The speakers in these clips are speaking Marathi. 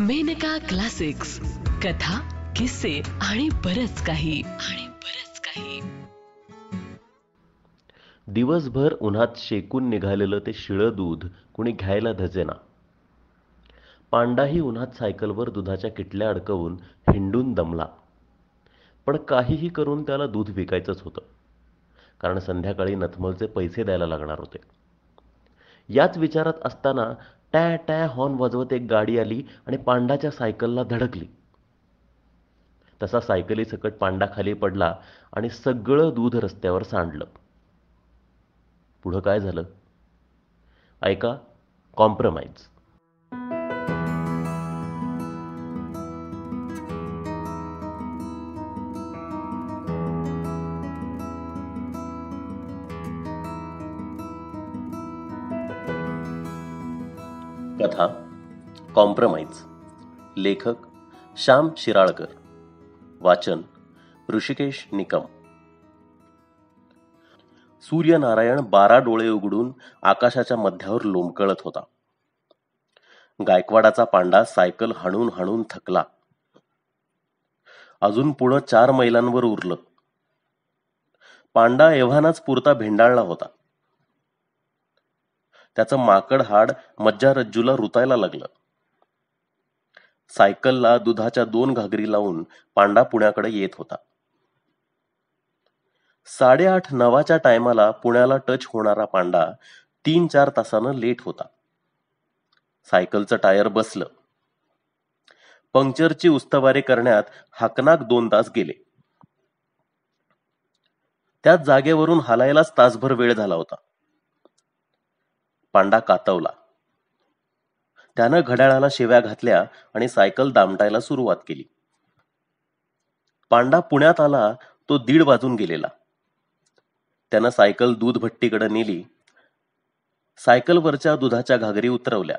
मेनका क्लासिक्स. कथा किस्से आणि बरच काही. आणि बरच काही. दिवसभर उन्हात शेकून निघालेलं ते शिळं दूध कुणी घ्यायला धजेना. पांडाही उन्हात सायकलवर दुधाच्या किटल्या अडकवून हिंडून दमला. पण काहीही करून त्याला दूध विकायचंच होतं. कारण संध्याकाळी नथमलचे पैसे द्यायला लागणार होते. याच विचारात असताना टॅ टॅ हॉर्न वाजवत एक गाडी आली आणि पांडाच्या सायकलला धडकली. तसा सायकली सकट पांडा खाली पडला आणि सगळं दूध रस्त्यावर सांडलं. पुढं काय झालं? ऐका कॉम्प्रमाइज कॉम्प्रमाइज. लेखक श्याम शिराळकर. वाचन ऋषिकेश निकम. सूर्यनारायण बारा डोळे उघडून आकाशाच्या मध्यावर लोंबकळत होता. गायकवाडाचा पांडा सायकल हाणून हाणून थकला. अजून पुढं चार मैलांवर उरलं. पांडा एव्हानाच पुरता भेंडाळला होता. त्याचं माकड हाड मज्जारज्जूला रुतायला लागलं. सायकलला दुधाच्या दोन घागरी लावून पांडा पुण्याकडे येत होता. साडेआठ नवाच्या टायमाला पुण्याला टच होणारा पांडा तीन चार तासानं लेट होता. सायकलचं टायर बसलं. पंक्चरची उस्तवारी करण्यात हाकनाक दोन तास गेले. त्याच जागेवरून हालायलाच तासभर वेळ झाला होता. पांडा कातवला. त्यानं घड्याळाला शिव्या घातल्या आणि सायकल दामटायला सुरुवात केली. पांडा पुण्यात आला तो दीड वाजून गेलेला. त्यानं सायकल दूध भट्टीकडे नेली. सायकलवरच्या दुधाच्या घागरी उतरवल्या.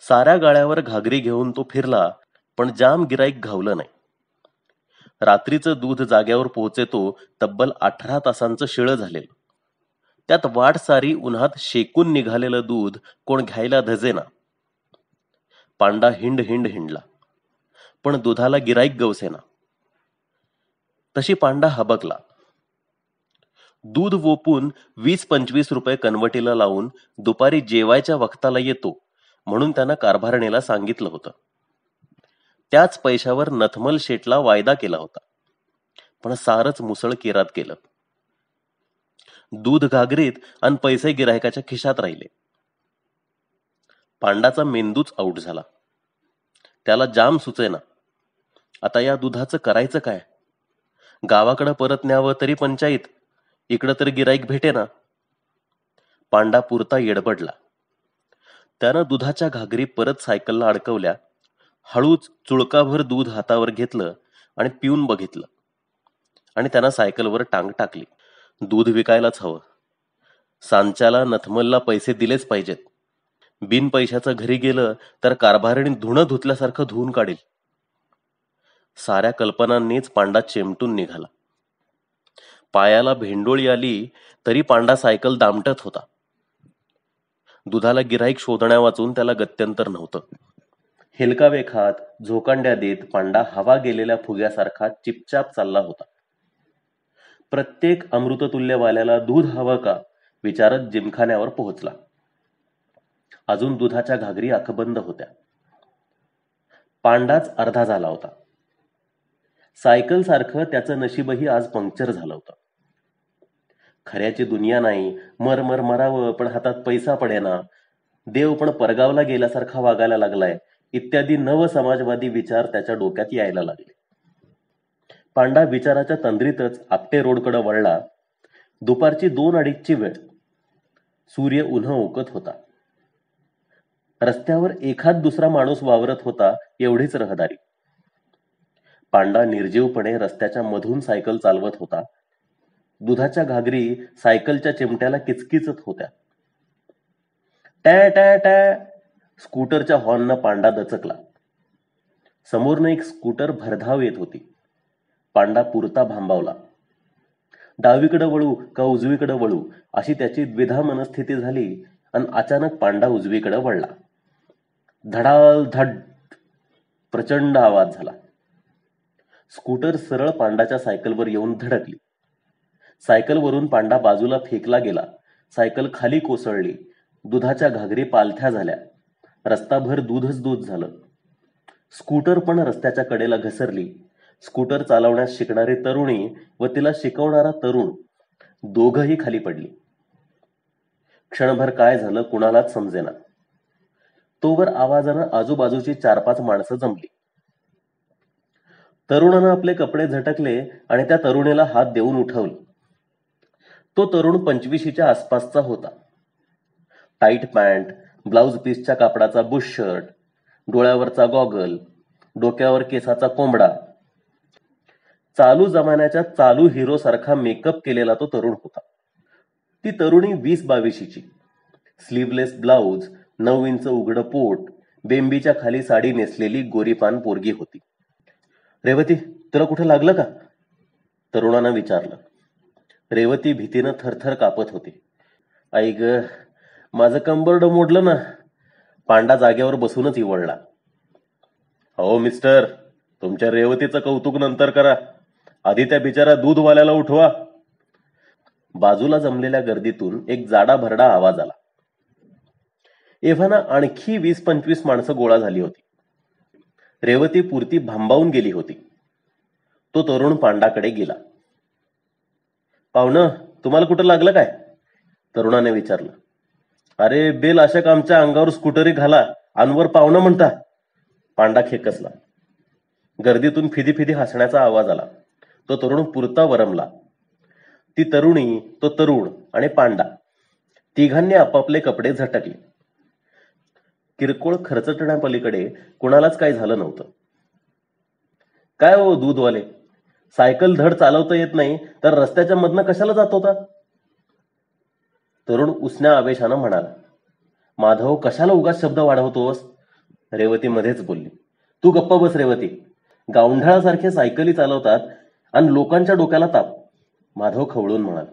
साऱ्या गाळ्यावर घागरी घेऊन तो फिरला पण जाम गिराईक घावलं नाही. रात्रीचं दूध जाग्यावर पोहोचेतो तब्बल अठरा तासांचं शिळं झालेलं. त्यात वाट सारी उन्हात शेकून निघालेलं दूध कोण घ्यायला धजेना पांडा हिंड हिंड हिंडला. पण दुधाला गिराईक गवसेना तशी पांडा हबकला. दूध वोपून वीस पंचवीस रुपये कनवटीला लावून दुपारी जेवायच्या वक्ताला येतो म्हणून त्यानं कारभारणीला सांगितलं होतं. त्याच पैशावर नथमल शेटला वायदा केला होता. पण सारच मुसळ केरात केलं. दूध घागरीत आणि पैसे गिरायकाच्या खिशात राहिले. पांडाचा मेंदूच आऊट झाला. त्याला जाम सुचेना. आता या दुधाचं करायचं काय? गावाकडं परत न्यावं तरी पंचायत इकडं तर गिराईक भेटे ना पांडा पुरता येडबडला त्यानं दुधाच्या घागरी परत सायकलला अडकवल्या हळूच चुळकाभर दूध हातावर घेतलं आणि पिऊन बघितलं. आणि त्यानं सायकलवर टांग टाकली. दूध विकायलाच हवं. सांच्याला नथमलला पैसे दिलेच पाहिजेत. बिन पैशाचं घरी गेलं तर कारभारीने धुणं धुतल्यासारखं धुवून काढेल. साऱ्या कल्पनांनीच पांडा चेमटून निघाला. पायाला भेंडोळी आली तरी पांडा सायकल दामटत होता. दुधाला गिराईक शोधण्या वाचून त्याला गत्यंतर नव्हतं. हेलकावे खात झोकांड्या देत पांडा हवा गेलेल्या फुग्यासारखा चिपचाप चालला होता. प्रत्येक अमृततुल्यवाल्याला दूध हवं का? विचारत जिमखान्यावर पोहोचला. अजून दुधाच्या घागरी अखबंद होत्या. पांडाच अर्धा झाला होता. सायकल सारखं त्याचं नशीबही आज पंक्चर झालं होतं. खऱ्याची दुनिया नाही मर मर मरावं पण हातात पैसा पडेना देव पण परगावला गेल्यासारखा वागायला लागलाय. इत्यादी नव समाजवादी विचार त्याच्या डोक्यात यायला लागले. पांडा विचाराच्या तंद्रीतच आपटे रोडकडे वळला. दुपारची दोन अडीचची वेळ. सूर्य उन्ह ओकत होता. रस्त्यावर एखाद दुसरा माणूस वावरत होता एवढीच रहदारी. पांडा निर्जीवपणे रस्त्याच्या मधून सायकल चालवत होता. दुधाच्या घागरी सायकलच्या चिमट्याला किचकिचत होत्या. टॅ टॅ टॅ स्कूटरच्या हॉर्ननं पांडा दचकला. समोरनं एक स्कूटर भरधाव येत होती. पांडा पुरता भांबावला. डावीकडे वळू का उजवीकडे वळू अशी त्याची द्विधा मनस्थिती झाली आणि अचानक पांडा उजवीकडे वळला. धडाल धड प्रचंड आवाज झाला. स्कूटर सरळ पांडाच्या सायकलवर येऊन धडकली. सायकलवरून पांडा बाजूला फेकला गेला. सायकल खाली कोसळली. दुधाच्या घागरी पालथ्या झाल्या. रस्ताभर दूधच दूध झालं. स्कूटर पण रस्त्याच्या कडेला घसरली. स्कूटर चालवण्यास शिकणारी तरुणी व तिला शिकवणारा तरुण दोघही खाली पडली. क्षणभर काय झालं कुणालाच समजेना. तोवर आवाजानं आजूबाजूची चार पाच माणसं जमली. तरुणानं आपले कपडे झटकले आणि त्या तरुणीला हात देऊन उठवलं. तो तरुण पंचवीशीच्या आसपासचा होता. टाईट पॅन्ट ब्लाउज पीसच्या कापडाचा बुश शर्ट डोळ्यावरचा गॉगल डोक्यावर केसाचा कोंबडा चालू जमान्याच्या चालू हिरो सारखा मेकअप केलेला तो तरुण होता. ती तरुणी वीस बावीशीची स्लीवलेस ब्लाऊज नऊ इंच उघडं पोट बेंबीच्या खाली साडी नेसलेली गोरीपान पोरगी होती. रेवती तुला कुठं लागलं का? तरुणानं विचारलं. रेवती भीतीनं थरथर कापत होती. आई ग माझं कंबरड मोडलं ना. पांडा जागेवर बसूनच इवळला. हो मिस्टर तुमच्या रेवतीचं कौतुक नंतर करा. आधी त्या बिचारा दूधवाल्याला उठवा. बाजूला जमलेल्या गर्दीतून एक जाडा भरडा आवाज आला. एव्हाना आणखी वीस पंचवीस माणसं गोळा झाली होती. रेवती पुरती भांबावून गेली होती. तो तरुण पांडाकडे गेला. पाहुणं तुम्हाला कुठं लागलं काय? तरुणाने विचारलं. अरे बेल अशा आमच्या अंगावर स्कूटरी घाला अनवर पाहुणं म्हणता. पांडा खेकसला. गर्दीतून फिदी फिदी हसण्याचा आवाज आला. तो तरुण पुरता वरमला. ती तरुणी तो तरुण आणि पांडा. तिघांनी आपापले कपडे झटकले. किरकोळ खर्चटण्यापलीकडे कुणालाच काही झालं नव्हतं. काय हो दूधवाले? सायकल धड चालवता येत नाही तर रस्त्याच्या मधनं कशाला जात होता? तरुण उसण्या आवेशानं म्हणाला माधव कशाला उगाच शब्द वाढवतोस? रेवती मध्येच बोलली तू गप्पा बस रेवती. गावंढाळासारखे सायकली चालवतात आणि लोकांच्या डोक्याला ताप. माधव खवळून म्हणाल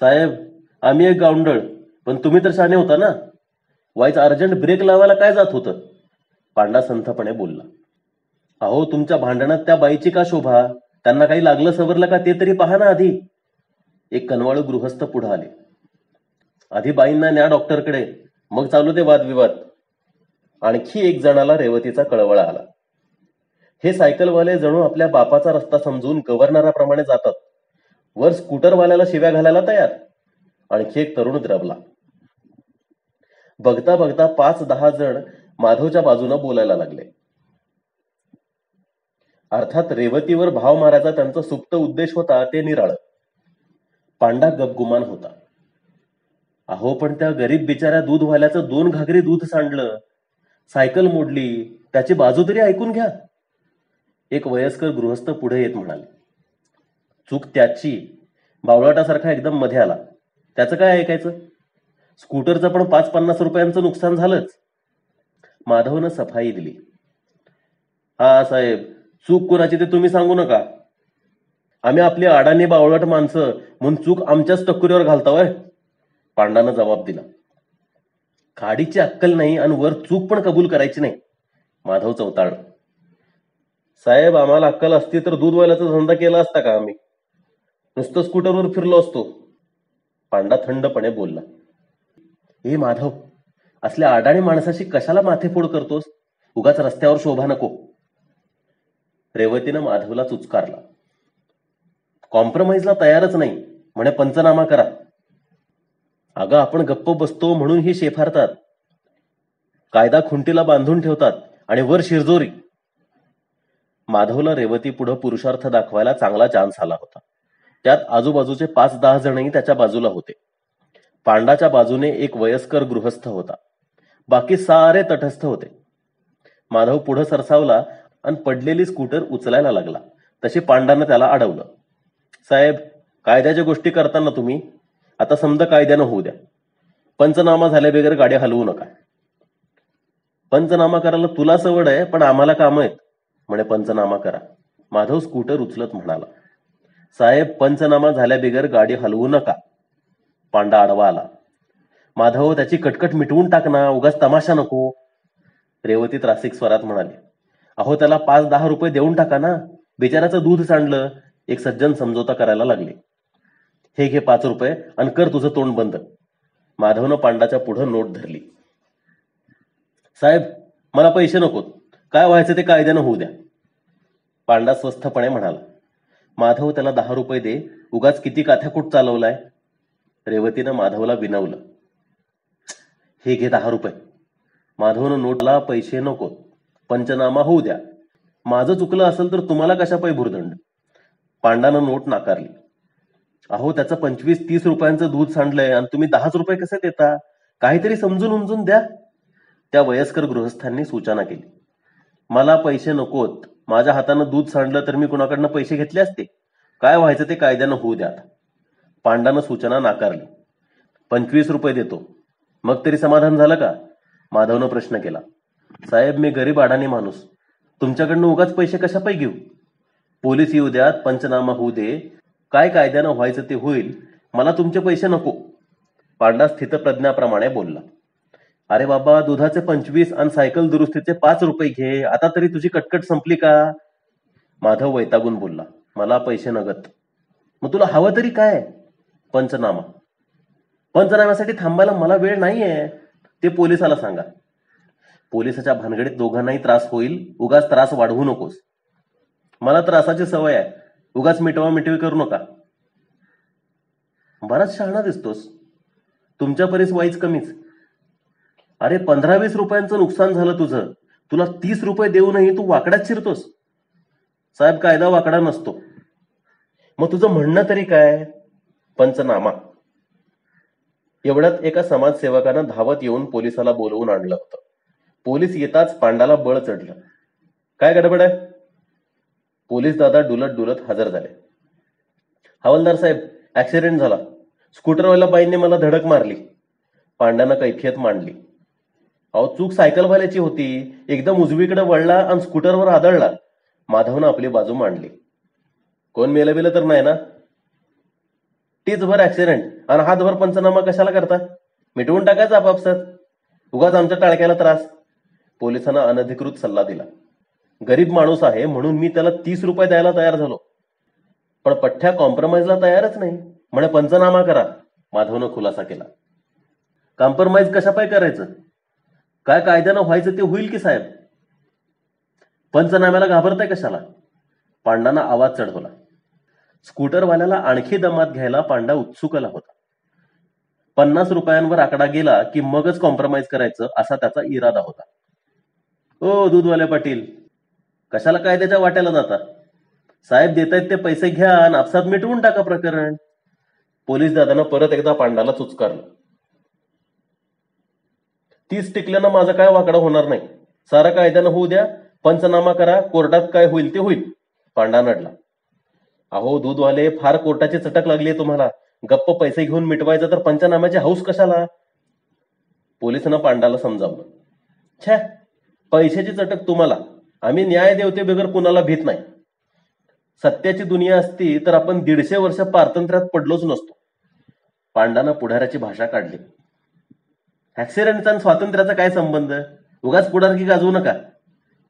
साहेब आम्ही एक गावंडळ पण तुम्ही तर शाने होता ना? वाईच अर्जंट ब्रेक लावायला काय जात होतं? पांडा संथपणे बोलला अहो तुमच्या भांडणात त्या बाईची का शोभा? त्यांना काही लागलं सवरलं का ते तरी पहा ना आधी. एक कनवाळू गृहस्थ पुढे आले आधी बाईंना न्या डॉक्टरकडे मग चालू दे वादविवाद. आणखी एक जणाला रेवतीचा कळवळा आला हे सायकलवाले जणू आपल्या बापाचा रस्ता समजून गव्हर्नराप्रमाणे जातात. वर स्कूटरवाल्याला शिव्या घालायला तयार. आणखी एक तरुण द्रवला बघता बघता पाच दहा जण माधवच्या बाजूनं बोलायला लागले. अर्थात रेवतीवर भाव मारायचा त्यांचा सुप्त उद्देश होता ते निराळ. पांडा गपगुमान होता. अहो पण त्या गरीब बिचाऱ्या दूधवाल्याचं दोन घागरी दूध सांडलं. सायकल मोडली. त्याची बाजू तरी ऐकून घ्या. एक वयस्कर गृहस्थ पुढे येत म्हणाले. चूक त्याची. बावळाटासारखा एकदम मध्ये आला. त्याचं काय ऐकायचं? स्कूटरचं पण पाच पन्नास रुपयांचं नुकसान झालंच. माधवनं सफाई दिली. हा साहेब चूक कोणाची ते तुम्ही सांगू नका. आम्ही आपली अडाणी बावळट माणसं म्हणून चूक आमच्याच टक्कुरीवर घालतावय पांडानं जबाब दिला. खाडीची अक्कल नाही आणि वर चूक पण कबूल करायची नाही. माधव चौताळ साहेब आम्हाला अक्कल असती तर दूध दूधवाल्याचा धंदा केला असता का आम्ही? नुसतं स्कूटरवर फिरलो असतो. पांडा थंडपणे बोलला. हे माधव असल्या अडाणी माणसाशी कशाला माथेफोड करतोस? उगाच रस्त्यावर शोभा नको. रेवतीनं माधवला चुचकारला. कॉम्प्रोमाइजला तयारच नाही. म्हणे पंचनामा करा. अगं आपण गप्प बसतो म्हणून ही शेफारतात. कायदा खुंटीला बांधून ठेवतात आणि वर शिरजोरी. माधवला रेवती पुढं पुरुषार्थ दाखवायला चांगला चान्स आला होता. त्यात आजूबाजूचे पाच दहा जणही त्याच्या बाजूला होते. पांडाच्या बाजूने एक वयस्कर गृहस्थ होता. बाकी सारे तटस्थ होते. माधव पुढं सरसावला आणि पडलेली स्कूटर उचलायला लागला. तशी पांडानं त्याला अडवलं. साहेब कायद्याच्या गोष्टी करताना तुम्ही आता समजा कायद्यानं होऊ द्या. पंचनामा झाल्या बगैर गाडी हलवू नका. पंचनामा करायला तुला सवड आहे पण आम्हाला काम आहेत. म्हणे पंचनामा करा. माधव स्कूटर उचलत म्हणाला साहेब पंचनामा झाल्या बिगर गाडी हलवू नका. पांडा आडवा आला माधव त्याची कटकट मिटवून टाक ना उगाच तमाशा नको. रेवती त्रासिक स्वरात म्हणाले अहो त्याला पाच दहा रुपये देऊन टाका ना. बिचाराचं दूध सांडलं एक सज्जन समजोता करायला लागले हे घे पाच रुपये आणि कर तुझं तोंड बंद. माधवनं पांडाच्या पुढं नोट धरली साहेब मला पैसे नकोत. काय व्हायचं ते कायद्यानं होऊ द्या. पांडा स्वस्थपणे म्हणाला माधव त्याला दहा रुपये दे उगाच किती काथ्याकूट चालवलाय. रेवतीनं माधवला विनवलं हे घे दहा रुपये. माधवनं नोटला पैसे नको पंचनामा होऊ द्या. माझं चुकलं असेल तर तुम्हाला कशा पाय भुर्दंड? पांडानं नोट नाकारली अहो त्याचं पंचवीस तीस रुपयांचं दूध सांडलंय आणि तुम्ही दहाच रुपये कसे देता? काहीतरी समजून उमजून द्या. त्या वयस्कर गृहस्थांनी सूचना केली मला पैसे नकोत. माझ्या हातानं दूध सांडलं तर मी कुणाकडनं पैसे घेतले असते? काय व्हायचं ते कायद्यानं होऊ द्यात. पांडानं सूचना नाकारली. पंचवीस रुपये देतो. मग तरी समाधान झालं का? माधवनं प्रश्न केला. साहेब मी गरीब अडाणी माणूस. तुमच्याकडनं उगाच पैसे कशा घेऊ? पोलीस येऊ द्यात पंचनामा होऊ दे. काय कायद्यानं व्हायचं ते होईल. मला तुमचे पैसे नको. पांडा स्थितप्रज्ञाप्रमाणे बोलला. अरे बाबा दुधाचे पंचवीस आणि सायकल दुरुस्तीचे पाच रुपये घे. आता तरी तुझी कटकट संपली का? माधव वैतागून बोलला. मला पैसे नगत मग तुला हवं तरी काय? पंचनामा. पंचनाम्यासाठी थांबायला मला वेळ नाहीये. ते पोलिसाला सांगा. पोलिसाच्या भानगडीत दोघांनाही त्रास होईल. उगाच त्रास वाढवू नकोस. मला त्रासाची सवय आहे. उगाच मिटवा मिटवी करू नका. बराच शहाणा दिसतोस. तुमच्या परीस वाईच कमीच. अरे पंधरा वीस रुपयांचं नुकसान झालं तुझं. तुला तीस रुपये देऊनही तू वाकड्यात शिरतोस. साहेब कायदा वाकडा नसतो. मग तुझं म्हणणं तरी काय? पंचनामा. एवढ्यात एका समाजसेवकानं धावत येऊन पोलिसाला बोलवून आणलं होतं. पोलीस येताच पांडाला बळ चढलं. काय गडबड आहे? पोलीस दादा डुलत डुलत हजर झाले. हवालदार साहेब ऍक्सिडेंट झाला. स्कूटरवाल्या बाईंनी मला धडक मारली. पांड्यानं कैफियत मांडली. अहो चूक सायकलवाल्याची होती. एकदम उजवीकडे वळला आणि स्कूटरवर आदळला माधवनं आपली बाजू मांडली. कोण मेलं बिलं तर नाही ना? तीच भर ऍक्सिडेंट आणि हातभर पंचनामा कशाला करता? मिटवून टाकायचा आपापसात. उगाच आमच्या टाळक्याला त्रास. पोलिसांना अनधिकृत सल्ला दिला. गरीब माणूस आहे म्हणून मी त्याला तीस रुपये द्यायला तयार झालो. पण पठ्ठ्या कॉम्प्रोमाइजला तयारच नाही. म्हणे पंचनामा करा. माधवनं खुलासा केला. कॉम्प्रोमाइज कशा पाय करायचं? काय कायद्यानं व्हायचं ते होईल की साहेब? पंचनाम्याला घाबरताय कशाला? पांडाना आवाज चढवला स्कूटरवाल्याला आणखी दमात घ्यायला पांडा उत्सुकला होता. पन्नास रुपयांवर आकडा गेला की मगच कॉम्प्रोमाइज करायचं असा त्याचा इरादा होता. ओ दूधवाले पाटील कशाला कायद्याच्या वाट्याला जाता? साहेब देतायत ते पैसे घ्या आणि आपसात मिटवून टाका प्रकरण. पोलीस दादानं परत एकदा पांडाला चुचकारलं. तीच टिकल्यानं माझा काय वाकडं होणार नाही. सारा कायद्यानं होऊ द्या पंचनामा करा कोर्टात काय होईल ते होईल. पांडा नडला. अहो दूधवाले फार कोर्टाची चटक लागली तुम्हाला. गप्प पैसे घेऊन मिटवायचं तर पंचनाम्याची हौस कशाला? पोलिसांना पांडाला समजावलं. छे पैशाची चटक तुम्हाला. आम्ही न्याय देवते बेगर कुणाला भीत नाही. सत्याची दुनिया असती तर आपण दीडशे वर्ष पारतंत्र्यात पडलोच नसतो. पांडानं पुढाऱ्याची भाषा काढली. ॲक्सिडेंटचा आणि स्वातंत्र्याचा काय संबंध? उगाच पुढारकी गाजवू नका.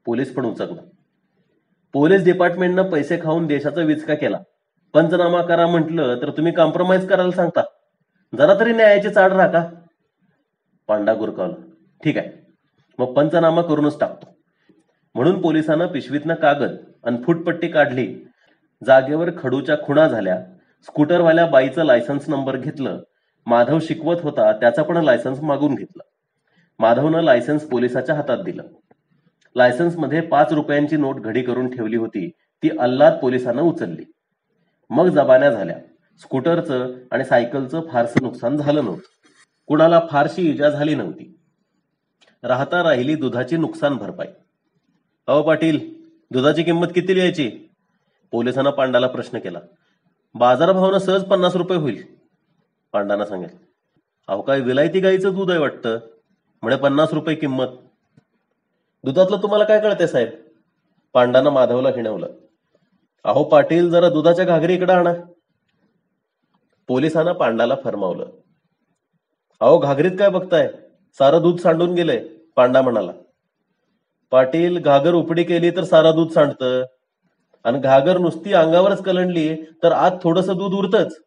पोलीस पण उचकला. पोलीस डिपार्टमेंटनं पैसे खाऊन देशाचा विचका केला. पंचनामा करा म्हटलं तर तुम्ही कॉम्प्रोमाइज करायला सांगता. जरा तरी न्यायाची चाड राखा. पांडा गुरकावला. ठीक आहे. मग पंचनामा करूनच टाकतो. म्हणून पोलिसानं पिशवीतनं कागद आणि फुटपट्टी काढली. जागेवर खडूच्या खुणा झाल्या. स्कूटरवाल्या बाईचं लायसन्स नंबर घेतलं. माधव शिकवत होता त्याचा पण लायसन्स मागून घेतलं. माधवनं लायसन्स पोलिसाच्या हातात दिलं. लायसन्समध्ये पाच रुपयांची नोट घडी करून ठेवली होती ती अल्लाद पोलिसांना उचलली. मग जबान्या झाल्या. स्कूटरचं आणि सायकलचं फारसं नुकसान झालं नव्हतं. कुणाला फारशी इजा झाली नव्हती. राहता राहिली दुधाची नुकसान भरपाई. अहो पाटील दुधाची किंमत किती लिहायची? पोलिसांना पांडाला प्रश्न केला. बाजारभावानं सहज पन्नास रुपये होईल. पांडांना सांगेल. अहो काय विलायती गाईचं दूध आहे वाटतं? म्हणे पन्नास रुपये किंमत. दुधातलं तुम्हाला काय कळतंय साहेब? पांडानं माधवला हिणवलं. अहो पाटील जरा दुधाच्या घागरी इकडे आणा. पोलिसांना पांडाला फरमावलं. अहो घागरीत काय बघताय? सारं दूध सांडून गेलंय पांडा म्हणाला. पाटील घागर उपडी केली तर सारा दूध सांडतं. आणि घागर नुसती अंगावरच कलंडली तर आत थोडस दूध उरतच.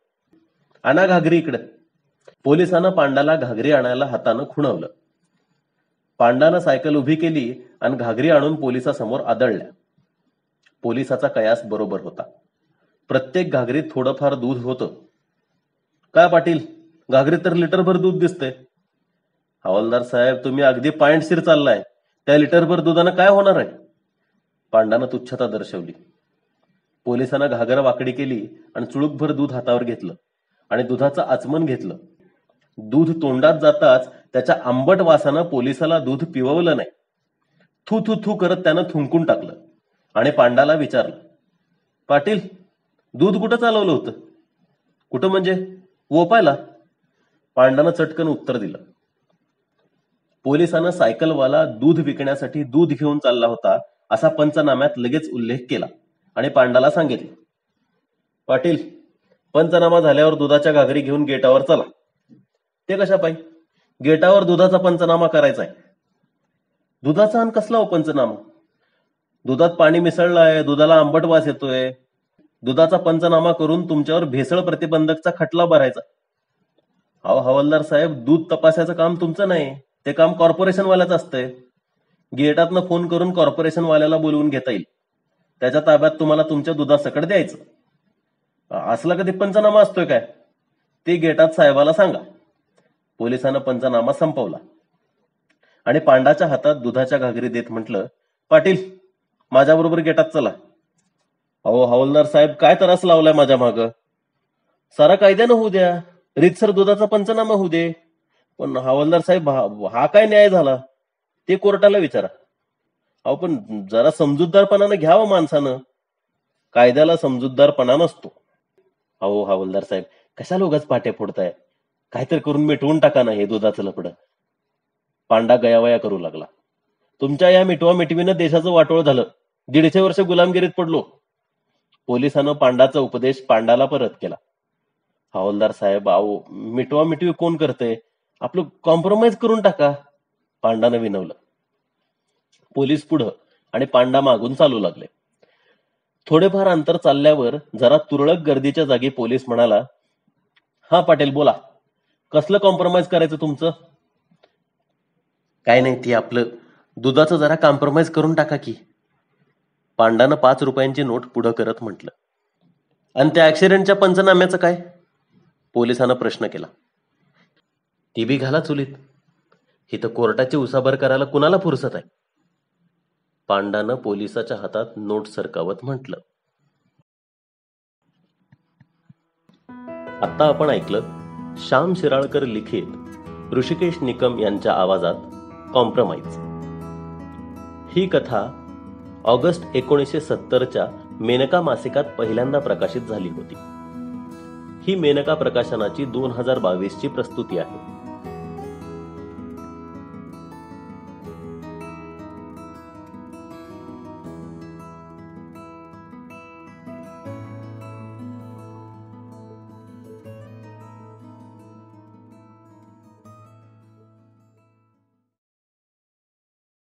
आणा घागरी इकडं. पोलिसांना पांडाला घागरी आणायला हातानं खुणवलं. पांडानं सायकल उभी केली आणि घागरी आणून पोलिसासमोर आदळल्या. पोलिसाचा कयास बरोबर होता. प्रत्येक घागरीत थोडंफार दूध होतं. काय पाटील घागरीत तर लिटरभर दूध दिसतंय. हवालदार साहेब तुम्ही अगदी पायंटशीर चाललाय. त्या लिटरभर दुधानं काय होणार आहे? पांडानं तुच्छता दर्शवली. पोलिसांना घागर वाकडी केली आणि चुळूकभर दूध हातावर घेतलं. आणि दुधाचं आचमन घेतलं. दूध तोंडात जाताच त्याच्या आंबट वासानं पोलिसाला दूध पिववलं नाही. थू थू थू करत त्यानं थुंकून टाकलं आणि पांडाला विचारलं पाटील दूध कुठं चालवलं होतं? कुठं म्हणजे? ओपायला पांडानं चटकन उत्तर दिलं पोलिसानं सायकलवाला दूध विकण्यासाठी दूध घेऊन चालला होता असा पंचनाम्यात लगेच उल्लेख केला आणि पांडाला सांगितलं पाटील पंचनामा झाल्यावर दुधाच्या घागरी घेऊन गेटावर चला. ते कशा पायी? गेटावर दुधाचा पंचनामा करायचा आहे. दुधाचा आणि कसला हो पंचनामा? दुधात पाणी मिसळलं आहे दुधाला आंबट वास येतोय. दुधाचा पंचनामा करून तुमच्यावर भेसळ प्रतिबंधकचा खटला भरायचा. अहो हवालदार साहेब दूध तपासायचं काम तुमचं नाही. ते काम कॉर्पोरेशन वाल्याच असतंय. गेटातनं फोन करून कॉर्पोरेशन वाल्याला बोलवून घेता येईल. त्याच्या ताब्यात तुम्हाला तुमच्या दुधासकट द्यायचं. असला कधी पंचनामा असतोय काय? ते गेटात साहेबाला सांगा. पोलिसानं पंचनामा संपवला. आणि पांडाच्या हातात दुधाच्या घागरी देत म्हटलं पाटील माझ्याबरोबर गेटात चला. अहो हवलदार साहेब काय त्रास लावलाय माझ्या माग? सारा कायद्यानं होऊ द्या. रीतसर दुधाचा पंचनामा होऊ दे. पण हवलदार साहेब हा हा काय न्याय झाला? ते कोर्टाला विचारा. अहो पण जरा समजूतदारपणानं घ्यावं माणसानं. कायद्याला समजूतदारपणा नसतो. अहो हवालदार साहेब कशा उगाच पाट्या फोडताय? काहीतरी करून मिटवून टाका ना हे दुधाचं लपड पांडा गयावया करू लागला. तुमच्या या मिटवा मिटवीनं देशाचं वाटोळ झालं. दीडशे वर्ष गुलामगिरीत पडलो. पोलिसानं पांडाचा उपदेश पांडाला परत केला. हवालदार साहेब आओ मिटवा मिटवी कोण करते आपलं कॉम्प्रोमाइज करून टाका. पांडानं विनवलं. पोलीस पुढं आणि पांडा मागून चालू लागले. थोडेफार अंतर चालल्यावर जरा तुरळक गर्दीच्या जागी पोलीस म्हणाला हा पाटील बोला. कसलं कॉम्प्रोमाइज करायचं तुमचं? काय नाही ती आपलं. दुधाचं जरा कॉम्प्रोमाइज करून टाका की. पांडानं पाच रुपयांची नोट पुढं करत म्हटलं. आणि त्या ऍक्सिडेंटच्या पंचनाम्याचं काय? पोलिसानं प्रश्न केला. ती बी घाला चुलीत. ही तर कोर्टाची उसाबर करायला कुणाला फुरसत आहे? पांडानं पोलिसाच्या हातात नोट सरकावत म्हटलं. आता आपण ऐकलं श्याम शिराळकर लिखित ऋषिकेश निकम यांच्या आवाजात कॉम्प्रमाइज ही कथा ऑगस्ट एकोणीसशे सत्तरच्या मेनका मासिकात पहिल्यांदा प्रकाशित झाली होती. ही मेनका प्रकाशनाची दोन हजार बावीसची प्रस्तुती आहे.